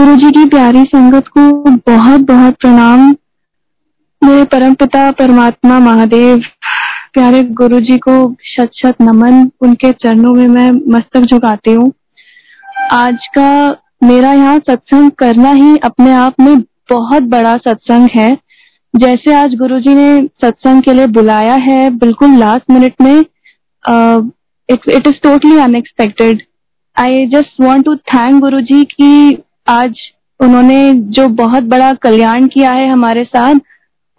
गुरु जी की प्यारी संगत को बहुत बहुत प्रणाम। मेरे परम पिता परमात्मा महादेव, प्यारे गुरु जी को शत शत नमन। उनके चरणों में मैं मस्तक झुकाती हूँ। आज का मेरा यहाँ सत्संग करना ही अपने आप में बहुत बड़ा सत्संग है। जैसे आज गुरु जी ने सत्संग के लिए बुलाया है, बिल्कुल लास्ट मिनट में it is totally unexpected I just want to thank Guru ji की आज उन्होंने जो बहुत बड़ा कल्याण किया है हमारे साथ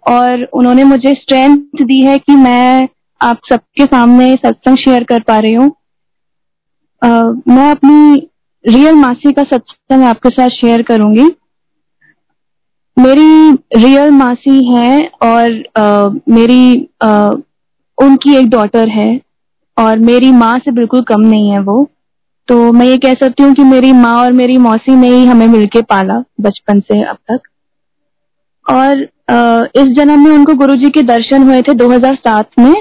और उन्होंने मुझे स्ट्रेंथ दी है कि मैं आप सबके सामने सत्संग शेयर कर पा रही हूँ। मैं अपनी रियल मासी का सत्संग आपके साथ शेयर करूँगी। मेरी रियल मासी है और आ, मेरी आ, उनकी एक डॉटर है और मेरी माँ से बिल्कुल कम नहीं है वो। तो मैं ये कह सकती हूँ कि मेरी माँ और मेरी मौसी ने ही हमें मिलके पाला बचपन से अब तक। और इस जन्म में उनको गुरुजी के दर्शन हुए थे 2007 में।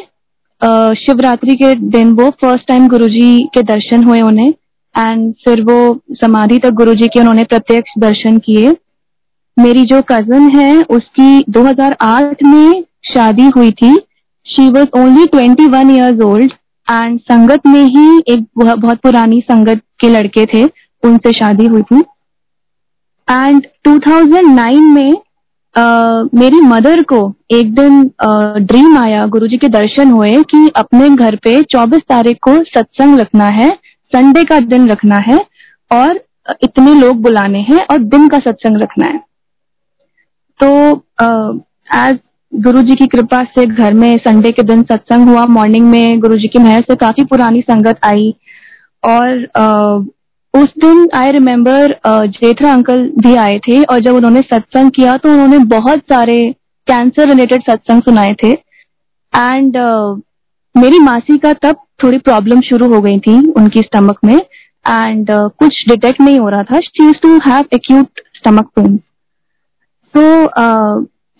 शिवरात्रि के दिन वो फ़र्स्ट टाइम गुरुजी के दर्शन हुए उन्हें एंड फिर वो समाधि तक गुरुजी के उन्होंने प्रत्यक्ष दर्शन किए। मेरी जो कज़न है, उसकी 2008 में शादी हुई थी। She was only 21 one years old and संगत में ही एक बहुत पुरानी संगत के लड़के थे उनसे शादी हुई थी। एंड 2009 में uh, मेरी मदर को एक दिन ड्रीम uh, आया गुरुजी के दर्शन हुए कि अपने घर पे 24 तारीख को सत्संग रखना है संडे का दिन रखना है और इतने लोग बुलाने हैं और दिन का सत्संग रखना है। तो एज गुरु जी की कृपा से घर में संडे के दिन सत्संग हुआ। मॉर्निंग में गुरु जी की मेहर से काफ़ी पुरानी संगत आई। और आ, उस दिन आई रिमेम्बर जेठरा अंकल भी आए थे और जब उन्होंने सत्संग किया तो उन्होंने बहुत सारे कैंसर रिलेटेड सत्संग सुनाए थे। एंड uh, मेरी मासी का तब थोड़ी प्रॉब्लम शुरू हो गई थी उनकी स्टमक में। एंड uh, कुछ डिटेक्ट नहीं हो रहा था। She to have acute stomach pain तो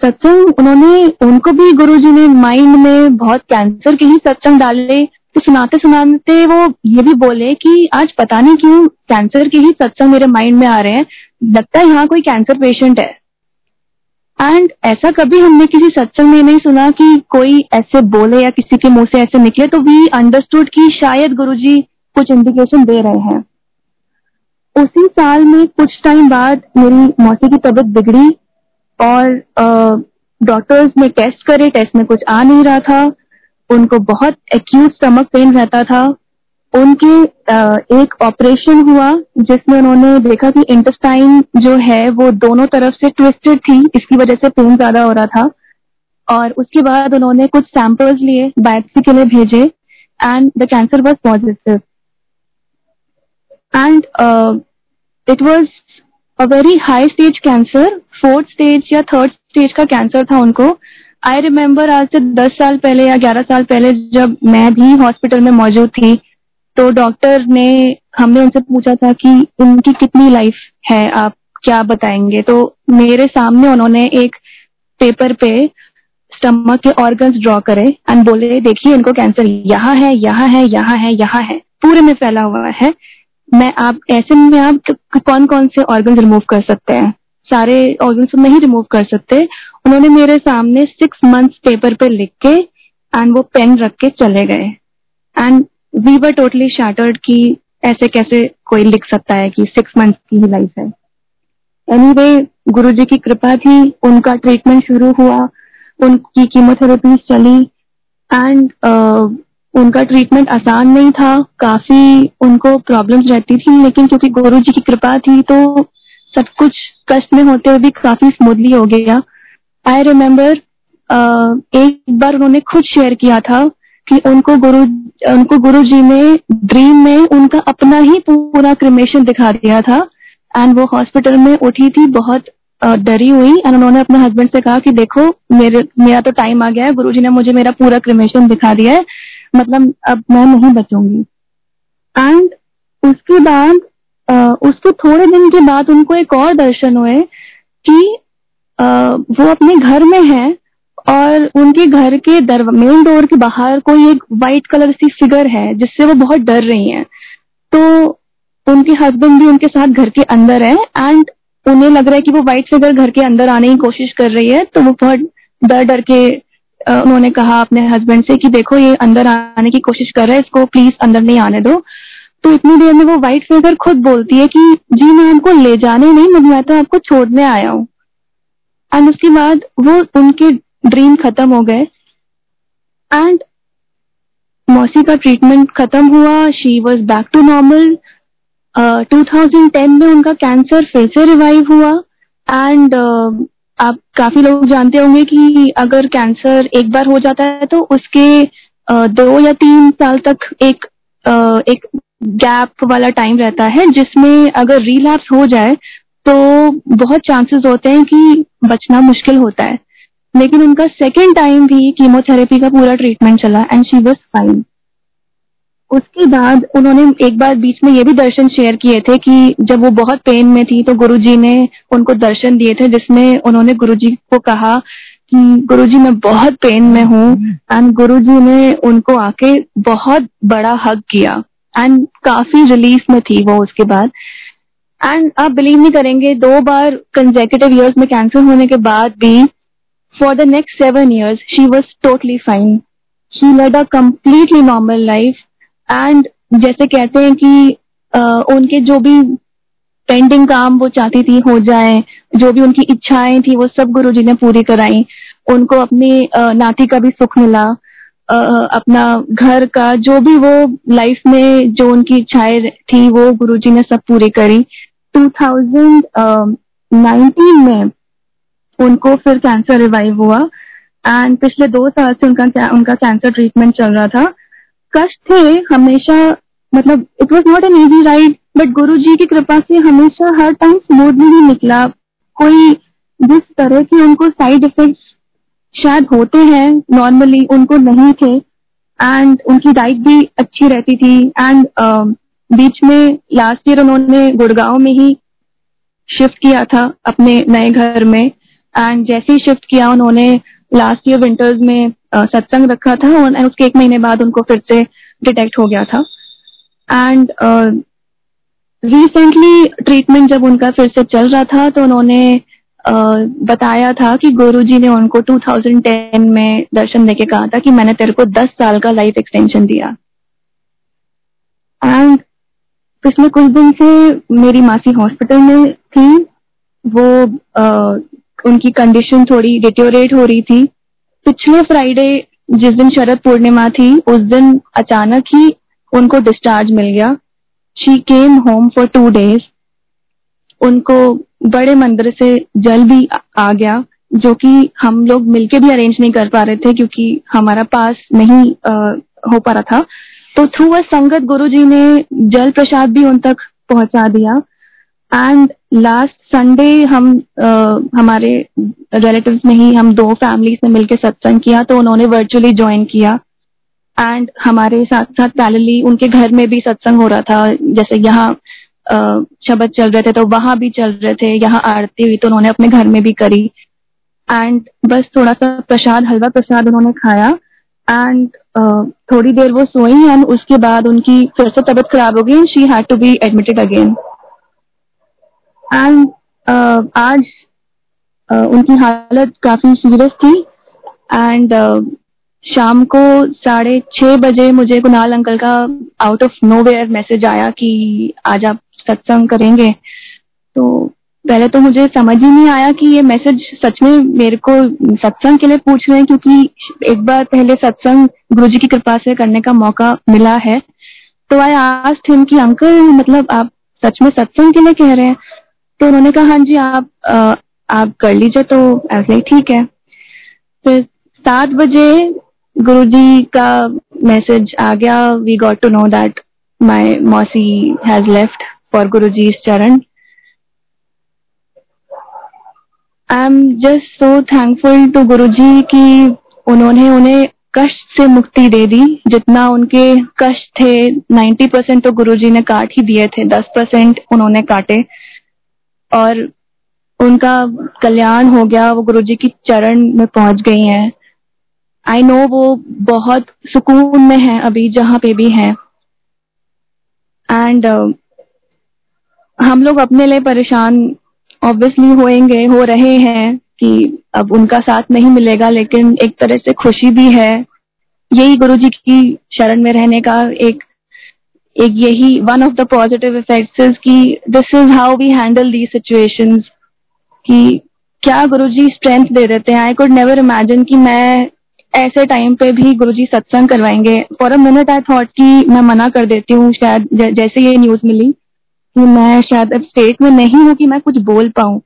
सत्संग, उन्होंने, उनको भी गुरुजी ने माइंड में बहुत कैंसर के ही सत्संग डाले तो सुनाते सुनाते वो ये भी बोले कि आज पता नहीं क्यों कैंसर के ही सत्संग मेरे माइंड में आ रहे हैं, लगता है यहाँ कोई कैंसर पेशेंट है। एंड ऐसा कभी हमने किसी सत्संग में नहीं सुना कि कोई ऐसे बोले या किसी के मुँह से ऐसे निकले तो वी अंडरस्टूड कि शायद गुरुजी कुछ इंडिकेशन दे रहे हैं। उसी साल में कुछ टाइम बाद मेरी मौसी की तबीयत बिगड़ी और डॉक्टर्स ने टेस्ट करे टेस्ट में कुछ आ नहीं रहा था। उनको बहुत एक्यूट स्टमक पेन रहता था। उनके एक ऑपरेशन हुआ जिसमें उन्होंने देखा कि इंटेस्टाइन जो है वो दोनों तरफ़ से ट्विस्टेड थी, इसकी वजह से पेन ज़्यादा हो रहा था। और उसके बाद उन्होंने कुछ सैंपल्स लिए बायोप्सी के लिए भेजे and the cancer was positive and it was a very high stage cancer fourth stage या थर्ड स्टेज का कैंसर था उनको। आई रिमेम्बर आज से दस साल पहले या ग्यारह साल पहले जब मैं भी हॉस्पिटल में मौजूद थी तो डॉक्टर ने हमने उनसे पूछा था कि उनकी कितनी लाइफ है, आप क्या बताएँगे? तो मेरे सामने उन्होंने एक पेपर पे स्टमक के ऑर्गन्स ड्रॉ करे एंड बोले, देखिए, इनको कैंसर यहाँ है यहाँ है यहाँ है यहाँ है। पूरे में फैला हुआ है। मैं आप, ऐसे में आप कौन कौन से ऑर्गन रिमूव कर सकते हैं? सारे ऑर्गन तो नहीं रिमूव कर सकते। उन्होंने मेरे सामने सिक्स मंथ्स पेपर पे लिख के एंड वो पेन रख के चले गए। And we were totally shattered कि ऐसे कैसे कोई लिख सकता है कि सिक्स मंथ की ही लाइफ है। एनी वे गुरु जी की कृपा थी, उनका ट्रीटमेंट शुरू हुआ, उनकी कीमोथेरेपी चली। एंड उनका ट्रीटमेंट आसान नहीं था। काफ़ी उनको प्रॉब्लम्स रहती थी, लेकिन क्योंकि गुरु जी की कृपा थी तो सब कुछ कष्ट में होते हुए भी काफ़ी स्मूथली हो गया। आई रिमेम्बर एक बार उन्होंने खुद शेयर किया था कि उनको गुरु उनको गुरु जी ने ड्रीम में उनका अपना ही पूरा क्रिमेशन दिखा दिया था। एंड वो हॉस्पिटल में उठी थी, बहुत डरी हुई। एंड उन्होंने अपने हस्बैंड से कहा कि देखो, मेरे, मेरा तो टाइम आ गया है गुरुजी ने मुझे मेरा पूरा क्रिमेशन दिखा दिया है। मतलब अब मैं नहीं बचूँगी। एंड उसके बाद उसके थोड़े दिन के बाद उनको एक और दर्शन हुए कि वो अपने घर में है और उनके घर के दर मेन डोर के बाहर कोई एक वाइट कलर सी फिगर है जिससे वो बहुत डर रही हैं। तो उनके हस्बैंड भी उनके साथ घर के अंदर है एंड उन्हें लग रहा है कि वो व्हाइट फिगर घर के अंदर आने की कोशिश कर रही है तो वो बहुत डर डर के उन्होंने कहा अपने हस्बैंड से कि देखो ये अंदर आने की कोशिश कर रहा है, इसको प्लीज़ अंदर नहीं आने दो। तो इतनी देर में वो व्हाइट फिगर खुद बोलती है कि जी मैं आपको ले जाने नहीं मैं तो आपको छोड़ने आया हूँ। एंड उसके बाद वो उनके ड्रीम खत्म हो गए। एंड मौसी का ट्रीटमेंट खत्म हुआ she was back to normal 2010 में उनका कैंसर फिर से रिवाइव हुआ। एंड आप काफ़ी लोग जानते होंगे कि अगर कैंसर एक बार हो जाता है तो उसके दो या तीन साल तक एक एक गैप वाला टाइम रहता है, जिसमें अगर रिलैप्स हो जाए तो बहुत चांसेस होते हैं कि बचना मुश्किल होता है। लेकिन उनका सेकेंड टाइम भी कीमोथेरेपी का पूरा ट्रीटमेंट चला एंड शी वॉज़ फाइन उसके बाद उन्होंने एक बार बीच में ये भी दर्शन शेयर किए थे कि जब वो बहुत पेन में थी तो गुरुजी ने उनको दर्शन दिए थे, जिसमें उन्होंने गुरुजी को कहा कि, गुरुजी, मैं बहुत पेन में हूँ एंड गुरुजी ने उनको आके बहुत बड़ा हक किया एंड काफ़ी रिलीफ में थी वो उसके बाद। एंड आप बिलीव नहीं करेंगे, दो बार कंजेकेटिव ईयर्स में कैंसर होने के बाद भी for the next seven years she was totally fine she led a completely normal life and जैसे कहते हैं कि uh, उनके जो भी पेंडिंग काम वो चाहती थी हो जाए जो भी उनकी इच्छाएँ थी वो सब गुरु जी ने पूरी कराई। उनको अपनी uh, नाती का भी सुख मिला। uh, अपना घर का जो भी वो लाइफ में जो उनकी इच्छाएँ थी वो गुरु जी ने सब पूरी करी। 2019 में उनको फिर कैंसर रिवाइव हुआ। एंड पिछले दो साल से उनका उनका कैंसर ट्रीटमेंट चल रहा था। कष्ट थे हमेशा मतलब it was not an easy ride but Guru ji की कृपा से हमेशा हर टाइम स्मूथली ही निकला। कोई जिस तरह की उनको साइड इफेक्ट्स शायद होते हैं नॉर्मली उनको नहीं थे एंड उनकी डाइट भी अच्छी रहती थी एंड uh, बीच में लास्ट ईयर उन्होंने गुड़गांव में ही शिफ्ट किया था अपने नए घर में एंड जैसे ही शिफ्ट किया उन्होंने लास्ट ईयर विंटर्स में सत्संग रखा था और उसके एक महीने बाद उनको फिर से डिटेक्ट हो गया था। एंड रिसेंटली ट्रीटमेंट जब उनका फिर से चल रहा था तो उन्होंने uh, बताया था कि गुरुजी ने उनको 2010 में दर्शन देके कहा था कि मैंने तेरे को 10 साल का लाइफ एक्सटेंशन दिया। एंड पिछले कुछ दिन से मेरी मासी हॉस्पिटल में थी वो uh, उनकी कंडीशन थोड़ी डिटोरेट हो रही थी। पिछले फ्राइडे जिस दिन शरद पूर्णिमा थी उस दिन अचानक ही उनको डिस्चार्ज मिल गया। She came home for two days उनको बड़े मंदिर से जल भी आ गया जो कि हम लोग मिलके भी अरेंज नहीं कर पा रहे थे क्योंकि हमारा पास नहीं आ, हो पा रहा था। तो थ्रू अ संगत गुरु जी ने जल प्रसाद भी उन तक पहुँचा दिया। एंड लास्ट संडे हम uh, हमारे रिलेटिव में ही हम दो फैमिलीज़ ने मिलकर सत्संग किया तो उन्होंने वर्चुअली ज्वाइन किया। एंड हमारे साथ साथ पैरेलली उनके घर में भी सत्संग हो रहा था। जैसे यहाँ शब्द चल रहे थे तो वहाँ भी चल रहे थे। यहाँ आरती हुई तो उन्होंने अपने घर में भी करी। एंड बस थोड़ा सा प्रसाद हलवा प्रसाद उन्होंने खाया। एंड uh, थोड़ी देर वो सोई एंड उसके बाद उनकी फिर से तबीयत खराब हो गई and she had to be admitted again and uh, आज uh, उनकी हालत काफ़ी सीरियस थी। एंड uh, शाम को साढ़े छह बजे मुझे कुणाल अंकल का out of nowhere message आया कि आज आप सत्संग करेंगे। तो पहले तो मुझे समझ ही नहीं आया कि ये मैसेज सच में मेरे को सत्संग के लिए पूछ रहे हैं क्योंकि एक बार पहले सत्संग गुरु जी की कृपा से करने का मौका मिला है। तो आई आस्ट हिम कि अंकल मतलब आप सच में सत्संग के लिए कह रहे हैं? तो उन्होंने कहा हाँ जी आप आ, आप कर लीजिए तो ऐसे ही ठीक है। फिर सात बजे गुरु जी का मैसेज आ गया we got to know that my मौसी हैज़ लेफ़्ट फॉर गुरुजी's चरण. I am just so thankful to Guru ji की उन्होंने उन्हें कष्ट से मुक्ति दे दी। जितना उनके कष्ट थे 90 परसेंट तो गुरु जी ने काट ही दिए थे 10 परसेंट उन्होंने काटे। और उनका कल्याण हो गया वो गुरुजी की चरण में पहुँच गई हैं। आई नो वो बहुत सुकून में है अभी जहाँ पे भी है। एंड uh, हम लोग अपने लिए परेशान ऑब्वियसली होएँगे हो रहे हैं कि अब उनका साथ नहीं मिलेगा लेकिन एक तरह से खुशी भी है। यही गुरु जी की शरण में रहने का एक एक यही one of the positive effects कि this is how we handle the situations कि क्या गुरु जी स्ट्रेंथ दे देते हैं। आई कुड नेवर इमेजिन कि मैं ऐसे टाइम पे भी गुरु जी सत्संग करवाएँगे। For a minute I thought कि मैं मना कर देती हूँ, शायद जैसे ये न्यूज़ मिली कि मैं शायद अब स्टेट में नहीं हूँ कि मैं कुछ बोल पाऊँ।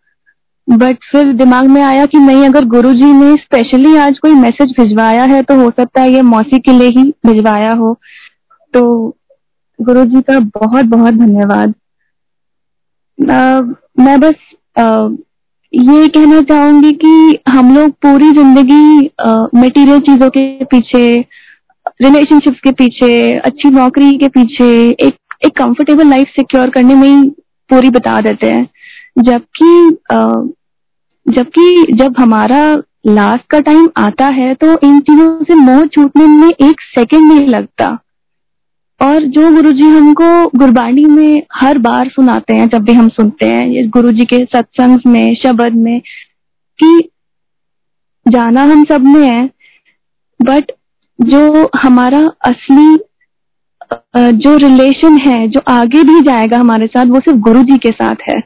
बट फिर दिमाग में आया कि नहीं, अगर गुरुजी ने स्पेशली आज कोई मैसेज भिजवाया है तो हो सकता है ये मौसी के लिए ही भिजवाया हो। तो गुरुजी का बहुत बहुत धन्यवाद मैं बस आ, ये कहना चाहूँगी कि हम लोग पूरी ज़िंदगी मटेरियल चीज़ों के पीछे रिलेशनशिप्स के पीछे अच्छी नौकरी के पीछे एक एक कंफर्टेबल लाइफ सिक्योर करने में ही पूरी बता देते हैं। जबकि जबकि जब हमारा लास्ट का टाइम आता है तो इन चीज़ों से मोह छूटने में एक सेकंड नहीं लगता। और जो गुरु जी हमको गुरबाणी में हर बार सुनाते हैं, जब भी हम सुनते हैं, ये गुरुजी के सत्संग में, शब्द में, कि जाना हम सब में है बट जो हमारा असली जो रिलेशन है, जो आगे भी जाएगा हमारे साथ, वो सिर्फ़ गुरु जी के साथ है।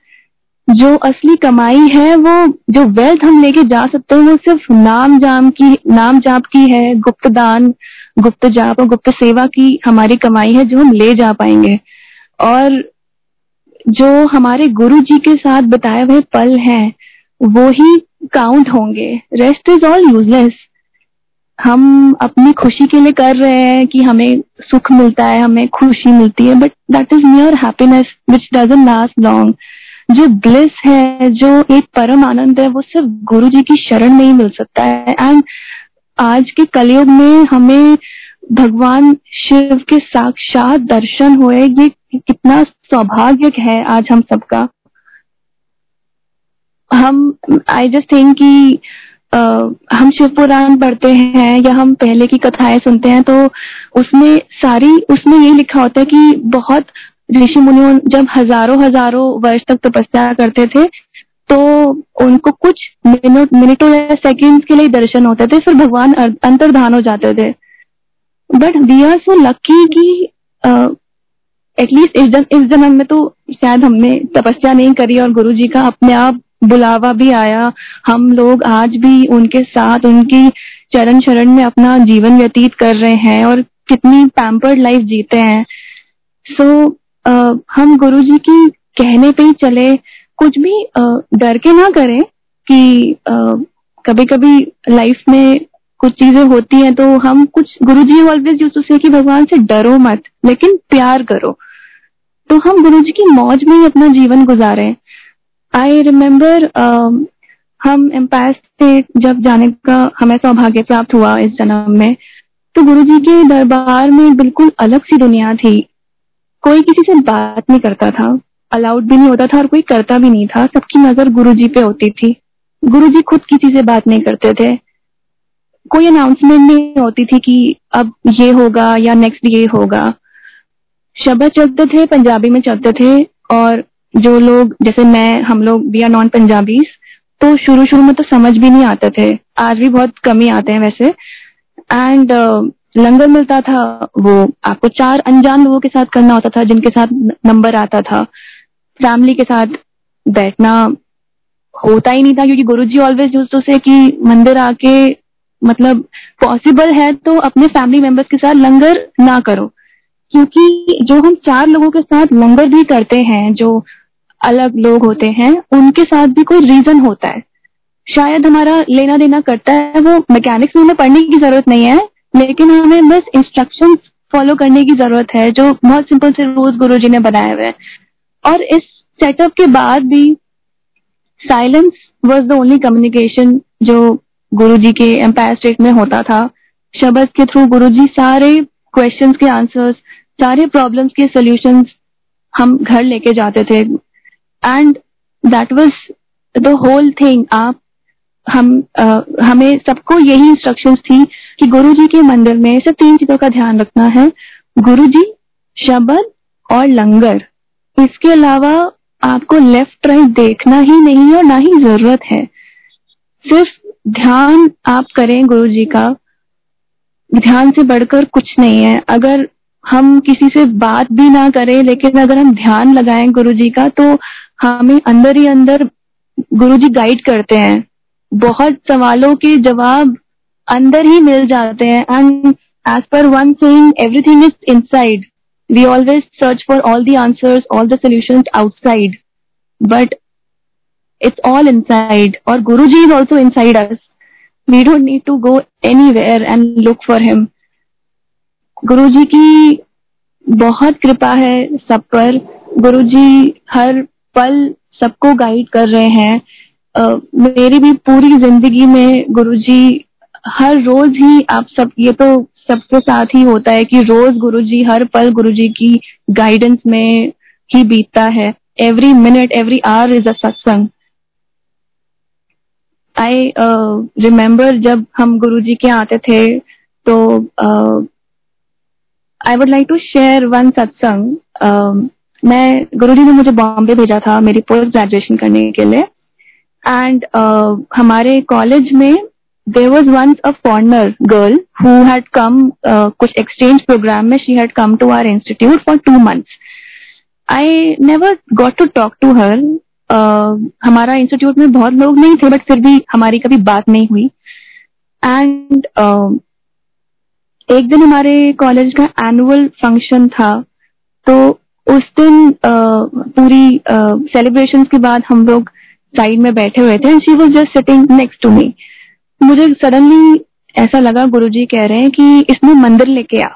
जो असली कमाई है, वो जो वेल्थ हम लेके जा सकते हैं, वो सिर्फ़ नाम जाम की, नाम जाप की है, गुप्त दान, गुप्त जाप और गुप्त सेवा की हमारी कमाई है जो हम ले जा पाएँगे। और जो हमारे गुरु जी के साथ बताए हुए पल हैं, वो ही काउंट होंगे। रेस्ट इज़ ऑल यूजलेस हम अपनी खुशी के लिए कर रहे हैं कि हमें सुख मिलता है, हमें खुशी मिलती है but that is near happiness which doesn't last long जो ब्लिस है, जो एक परम आनंद है, वो सिर्फ़ गुरु जी की शरण में ही मिल सकता है। एंड आज के कलयुग में हमें भगवान शिव के साक्षात दर्शन हुए, ये कितना सौभाग्य है आज हम सबका। हम आई जस्ट थिंक कि हम शिव पुराण पढ़ते हैं या हम पहले की कथाएँ सुनते हैं तो उसमें सारी, उसमें ये लिखा होता है कि बहुत ऋषि मुनियों जब हज़ारों हज़ारों वर्ष तक तपस्या करते थे तो उनको कुछ मिनट मिनटों या सेकंड्स के लिए दर्शन होते थे फिर भगवान अंतर्धान हो जाते थे। But we are so lucky कि एटलीस्ट इस जन, इस जन्म में तो शायद हमने तपस्या नहीं करी और गुरु जी का अपने आप बुलावा भी आया। हम लोग आज भी उनके साथ उनकी चरण शरण में अपना जीवन व्यतीत कर रहे हैं और कितनी पैम्पर्ड लाइफ जीते हैं। सो so, uh, हम गुरु जी की कहने पे ही चले। कुछ भी डर के ना करें कि कभी कभी लाइफ में कुछ चीज़ें होती हैं तो हम कुछ गुरु जी ऑलवेज यूज़ टू से कि भगवान से डरो मत लेकिन प्यार करो। तो हम गुरु जी की मौज में ही अपना जीवन गुजारे। आई रिमेम्बर हम एम्पायर स्टेट जब जाने का हमें सौभाग्य प्राप्त हुआ इस जन्म में तो गुरु जी के दरबार में बिल्कुल अलग सी दुनिया थी। कोई किसी से बात नहीं करता था अलाउड भी नहीं होता था और कोई करता भी नहीं था। सबकी नज़र गुरु पे होती थी। गुरु खुद किसी से बात नहीं करते थे। कोई अनाउंसमेंट नहीं होती थी कि अब ये होगा या नेक्स्ट ये होगा। शब्द चलते थे पंजाबी में चलते थे और जो लोग जैसे मैं हम लोग वी आर नॉन पंजाबीज तो शुरू शुरू में तो समझ भी नहीं आते थे। आज भी बहुत कमी आते हैं वैसे। एंड uh, लंगर मिलता था, वो आपको चार अनजान लोगों के साथ करना होता था, जिनके साथ नंबर आता था। फैमिली के साथ बैठना होता ही नहीं था, क्योंकि गुरु जी ऑलवेज यूज़ से कि मंदिर आके मतलब पॉसिबल है तो अपने फैमिली मेंबर्स के साथ लंगर ना करो। क्योंकि जो हम चार लोगों के साथ लंगर भी करते हैं, जो अलग लोग होते हैं, उनके साथ भी कोई रीजन होता है। शायद हमारा लेना देना करता है, वो मैकेनिक्स में हमें पढ़ने की ज़रूरत नहीं है। लेकिन हमें बस इंस्ट्रक्शन फॉलो करने की ज़रूरत है, जो बहुत सिंपल से रूल्स गुरु जी ने बनाए हुए और इस सेटअप के बाद भी silence was the only communication जो गुरु जी के एम्पायर स्टेट में होता था। शब्द के थ्रू गुरु जी सारे क्वेश्चंस के आंसर्स सारे प्रॉब्लम्स के सोल्यूशंस हम घर लेके जाते थे। And that was the whole thing आप हम आ, हमें सबको यही इंस्ट्रक्शन थी कि गुरु जी के मंदिर में सिर्फ़ तीन चीज़ों का ध्यान रखना है। गुरु जी शब्द और लंगर। इसके अलावा आपको लेफ़्ट राइट देखना ही नहीं और ना ही ज़रूरत है। सिर्फ़ ध्यान आप करें गुरु जी का। ध्यान से बढ़कर कुछ नहीं है। अगर हम किसी से बात भी ना करें लेकिन अगर हम ध्यान लगाएँ गुरु जी का तो हमें अंदर ही अंदर गुरु जी गाइड करते हैं। बहुत सवालों के जवाब अंदर ही मिल जाते हैं and as per one thing everything is inside we always search for all the answers all the solution outside but it's all inside और Guru ji is also inside us we don't need to go anywhere and look for him Guru ji की बहुत कृपा है सब पर. गुरु जी हर पल सबको guide कर रहे हैं. Uh, मेरी भी पूरी ज़िंदगी में गुरु जी हर रोज ही आप सब ये तो सबके साथ ही होता है कि रोज गुरु जी हर पल गुरु जी की गाइडेंस में ही बीतता है। Every minute every hour is a satsang I remember जब हम गुरु जी के आते थे तो I would like to share one satsang मैं गुरु जी ने मुझे बॉम्बे भेजा था मेरी पोस्ट ग्रेजुएशन करने के लिए। एंड uh, हमारे कॉलेज में there was once a foreigner girl who had come कुछ एक्सचेंज प्रोग्राम में she had come to our institute for two months I never got to talk to her हमारा institute में बहुत लोग नहीं थे बट फिर भी हमारी कभी बात नहीं हुई. एंड uh, एक दिन हमारे कॉलेज का एनुअल फ़ंक्शन था तो उस दिन uh, पूरी सेलिब्रेशन uh, के बाद हम लोग uh, साइड में बैठे हुए थे she was just sitting next to me मुझे सडनली ऐसा लगा, गुरुजी कह रहे हैं कि इसमें मंदिर लेके आ।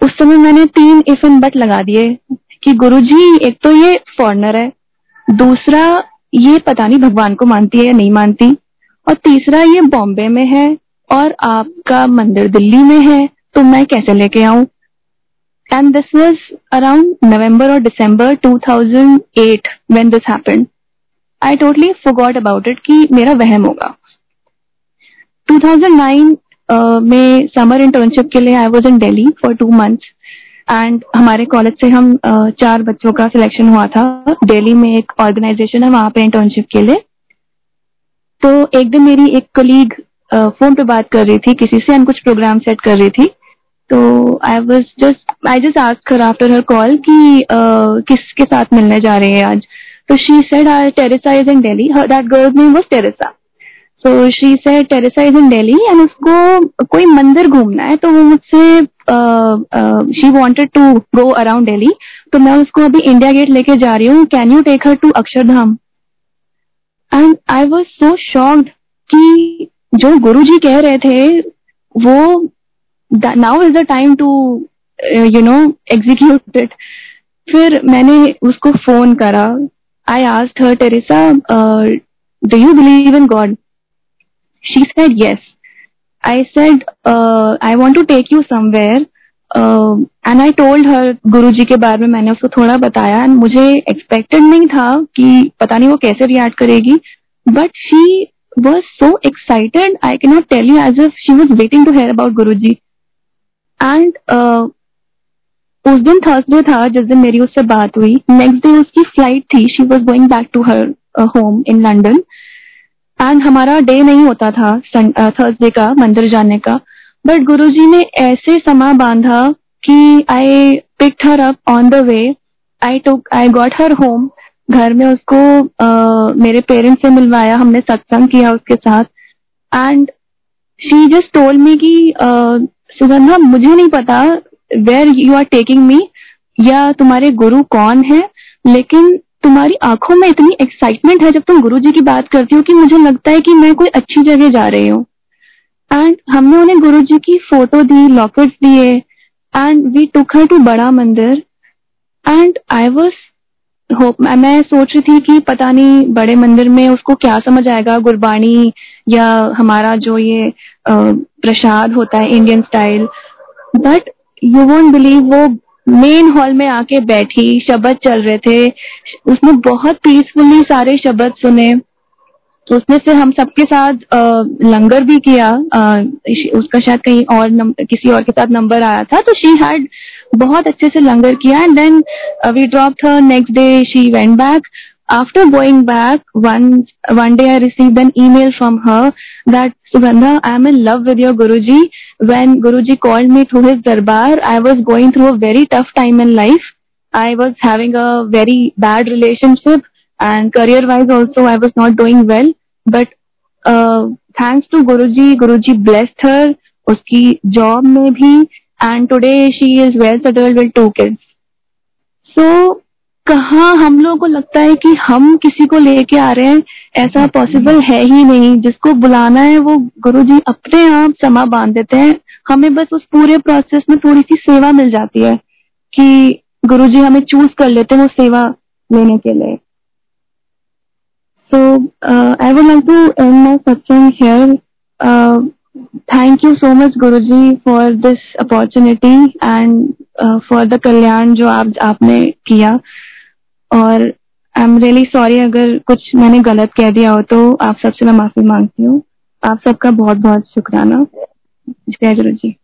उस समय मैंने तीन इफ़ एंड बट लगा दिए कि गुरुजी, एक तो ये फॉरनर है, दूसरा ये पता नहीं भगवान को मानती है या नहीं मानती, और तीसरा ये बॉम्बे में है और आपका मंदिर दिल्ली में है तो मैं कैसे लेके आऊँ? And this was around November और December 2008 when this happened I totally forgot about it कि मेरा वहम होगा। 2009 uh, में समर इंटर्नशिप के लिए I was in Delhi for two months and हमारे कॉलेज से हम uh, चार बच्चों का सिलेक्शन हुआ था। दिल्ली में एक ऑर्गेनाइजेशन है वहाँ पे इंटर्नशिप के लिए। तो एक दिन मेरी एक कलीग फ़ोन uh, पे बात कर रही थी किसी से हम कुछ प्रोग्राम सेट कर रही थी। तो I was just I just ask her after her call कि uh, किसके साथ मिलने जा रहे हैं आज? तो she said Teresa is in Delhi that girl name was Teresa so she say Teresa is in Delhi and उसको कोई मंदिर घूमना है तो वो मुझसे she wanted to go around Delhi तो मैं उसको अभी इंडिया गेट लेके जा रही हूँ can you take her to Akshardham and I was so shocked कि जो गुरु जी कह रहे थे वो now is the time to you know execute it फिर मैंने उसको फ़ोन करा I asked her Teresa do you believe in God She said yes. I said, uh, I want to take you somewhere. And I told her Guru ji के बारे में मैंने उसको थोड़ा बताया एंड मुझे एक्सपेक्टेड नहीं था कि पता नहीं वो कैसे रिएक्ट करेगी but she was so excited I can not tell you as if she was waiting to hear about Guru ji and उस दिन थर्सडे था जिस दिन मेरी उससे बात हुई। नेक्स्ट डे उसकी फ़्लाइट थी she was going back to her home in London and हमारा डे नहीं होता था थर्सडे का मंदिर जाने का। बट गुरुजी ने ऐसे समा बांधा कि I pick her up on the way I took I got her home घर में उसको uh, मेरे पेरेंट्स से मिलवाया हमने सत्संग किया उसके साथ। And she just told me कि सुगंधा मुझे नहीं पता where you are taking me या तुम्हारे गुरु कौन है? लेकिन तुम्हारी आँखों में इतनी एक्साइटमेंट है जब तुम गुरु जी की बात करती हो कि मुझे लगता है कि मैं कोई अच्छी जगह जा रही हूँ। एंड हमने उन्हें गुरु जी की फ़ोटो दी लॉकेट्स दिए। And we took her to बड़ा मंदिर एंड आई वॉज़ होप मैं सोच रही थी कि पता नहीं बड़े मंदिर में उसको क्या समझ आएगा, गुरबाणी या हमारा जो ये प्रसाद होता है Indian style but you won't believe वो मेन हॉल में आके बैठी, शब्द चल रहे थे। उसने बहुत पीसफुली सारे शब्द सुने। तो उसने फिर हम सबके साथ लंगर भी किया। उसका शायद कहीं और किसी और के साथ नंबर आया था तो शी हैड बहुत अच्छे से लंगर किया। And then we drop her next day she went back after going back one one day i received an email from her that sugandha i am in love with your guruji. When guruji called me through his darbar i was going through a very tough time in life. I was having a very bad relationship and career wise also i was not doing well. But uh, thanks to Guruji, Guruji blessed her, uski job bhi, and today she is well settled with two kids. So कहाँ हम लोगों को लगता है कि हम किसी को लेके आ रहे हैं? ऐसा पॉसिबल है ही नहीं। जिसको बुलाना है वो गुरु जी अपने आप समा बाँध देते हैं। हमें बस उस पूरे प्रोसेस में थोड़ी सी सेवा मिल जाती है कि गुरु जी हमें चूज़ कर लेते हैं वो सेवा लेने के लिए। So I like to end my satsang here. Uh, thank you so much Guruji for this opportunity and uh, for kalyan जो आप आपने किया। और आई एम रियली सॉरी अगर कुछ मैंने गलत कह दिया हो तो आप सबसे मैं माफ़ी मांगती हूँ। आप सबका बहुत बहुत शुक्राना। जय गुरु जी।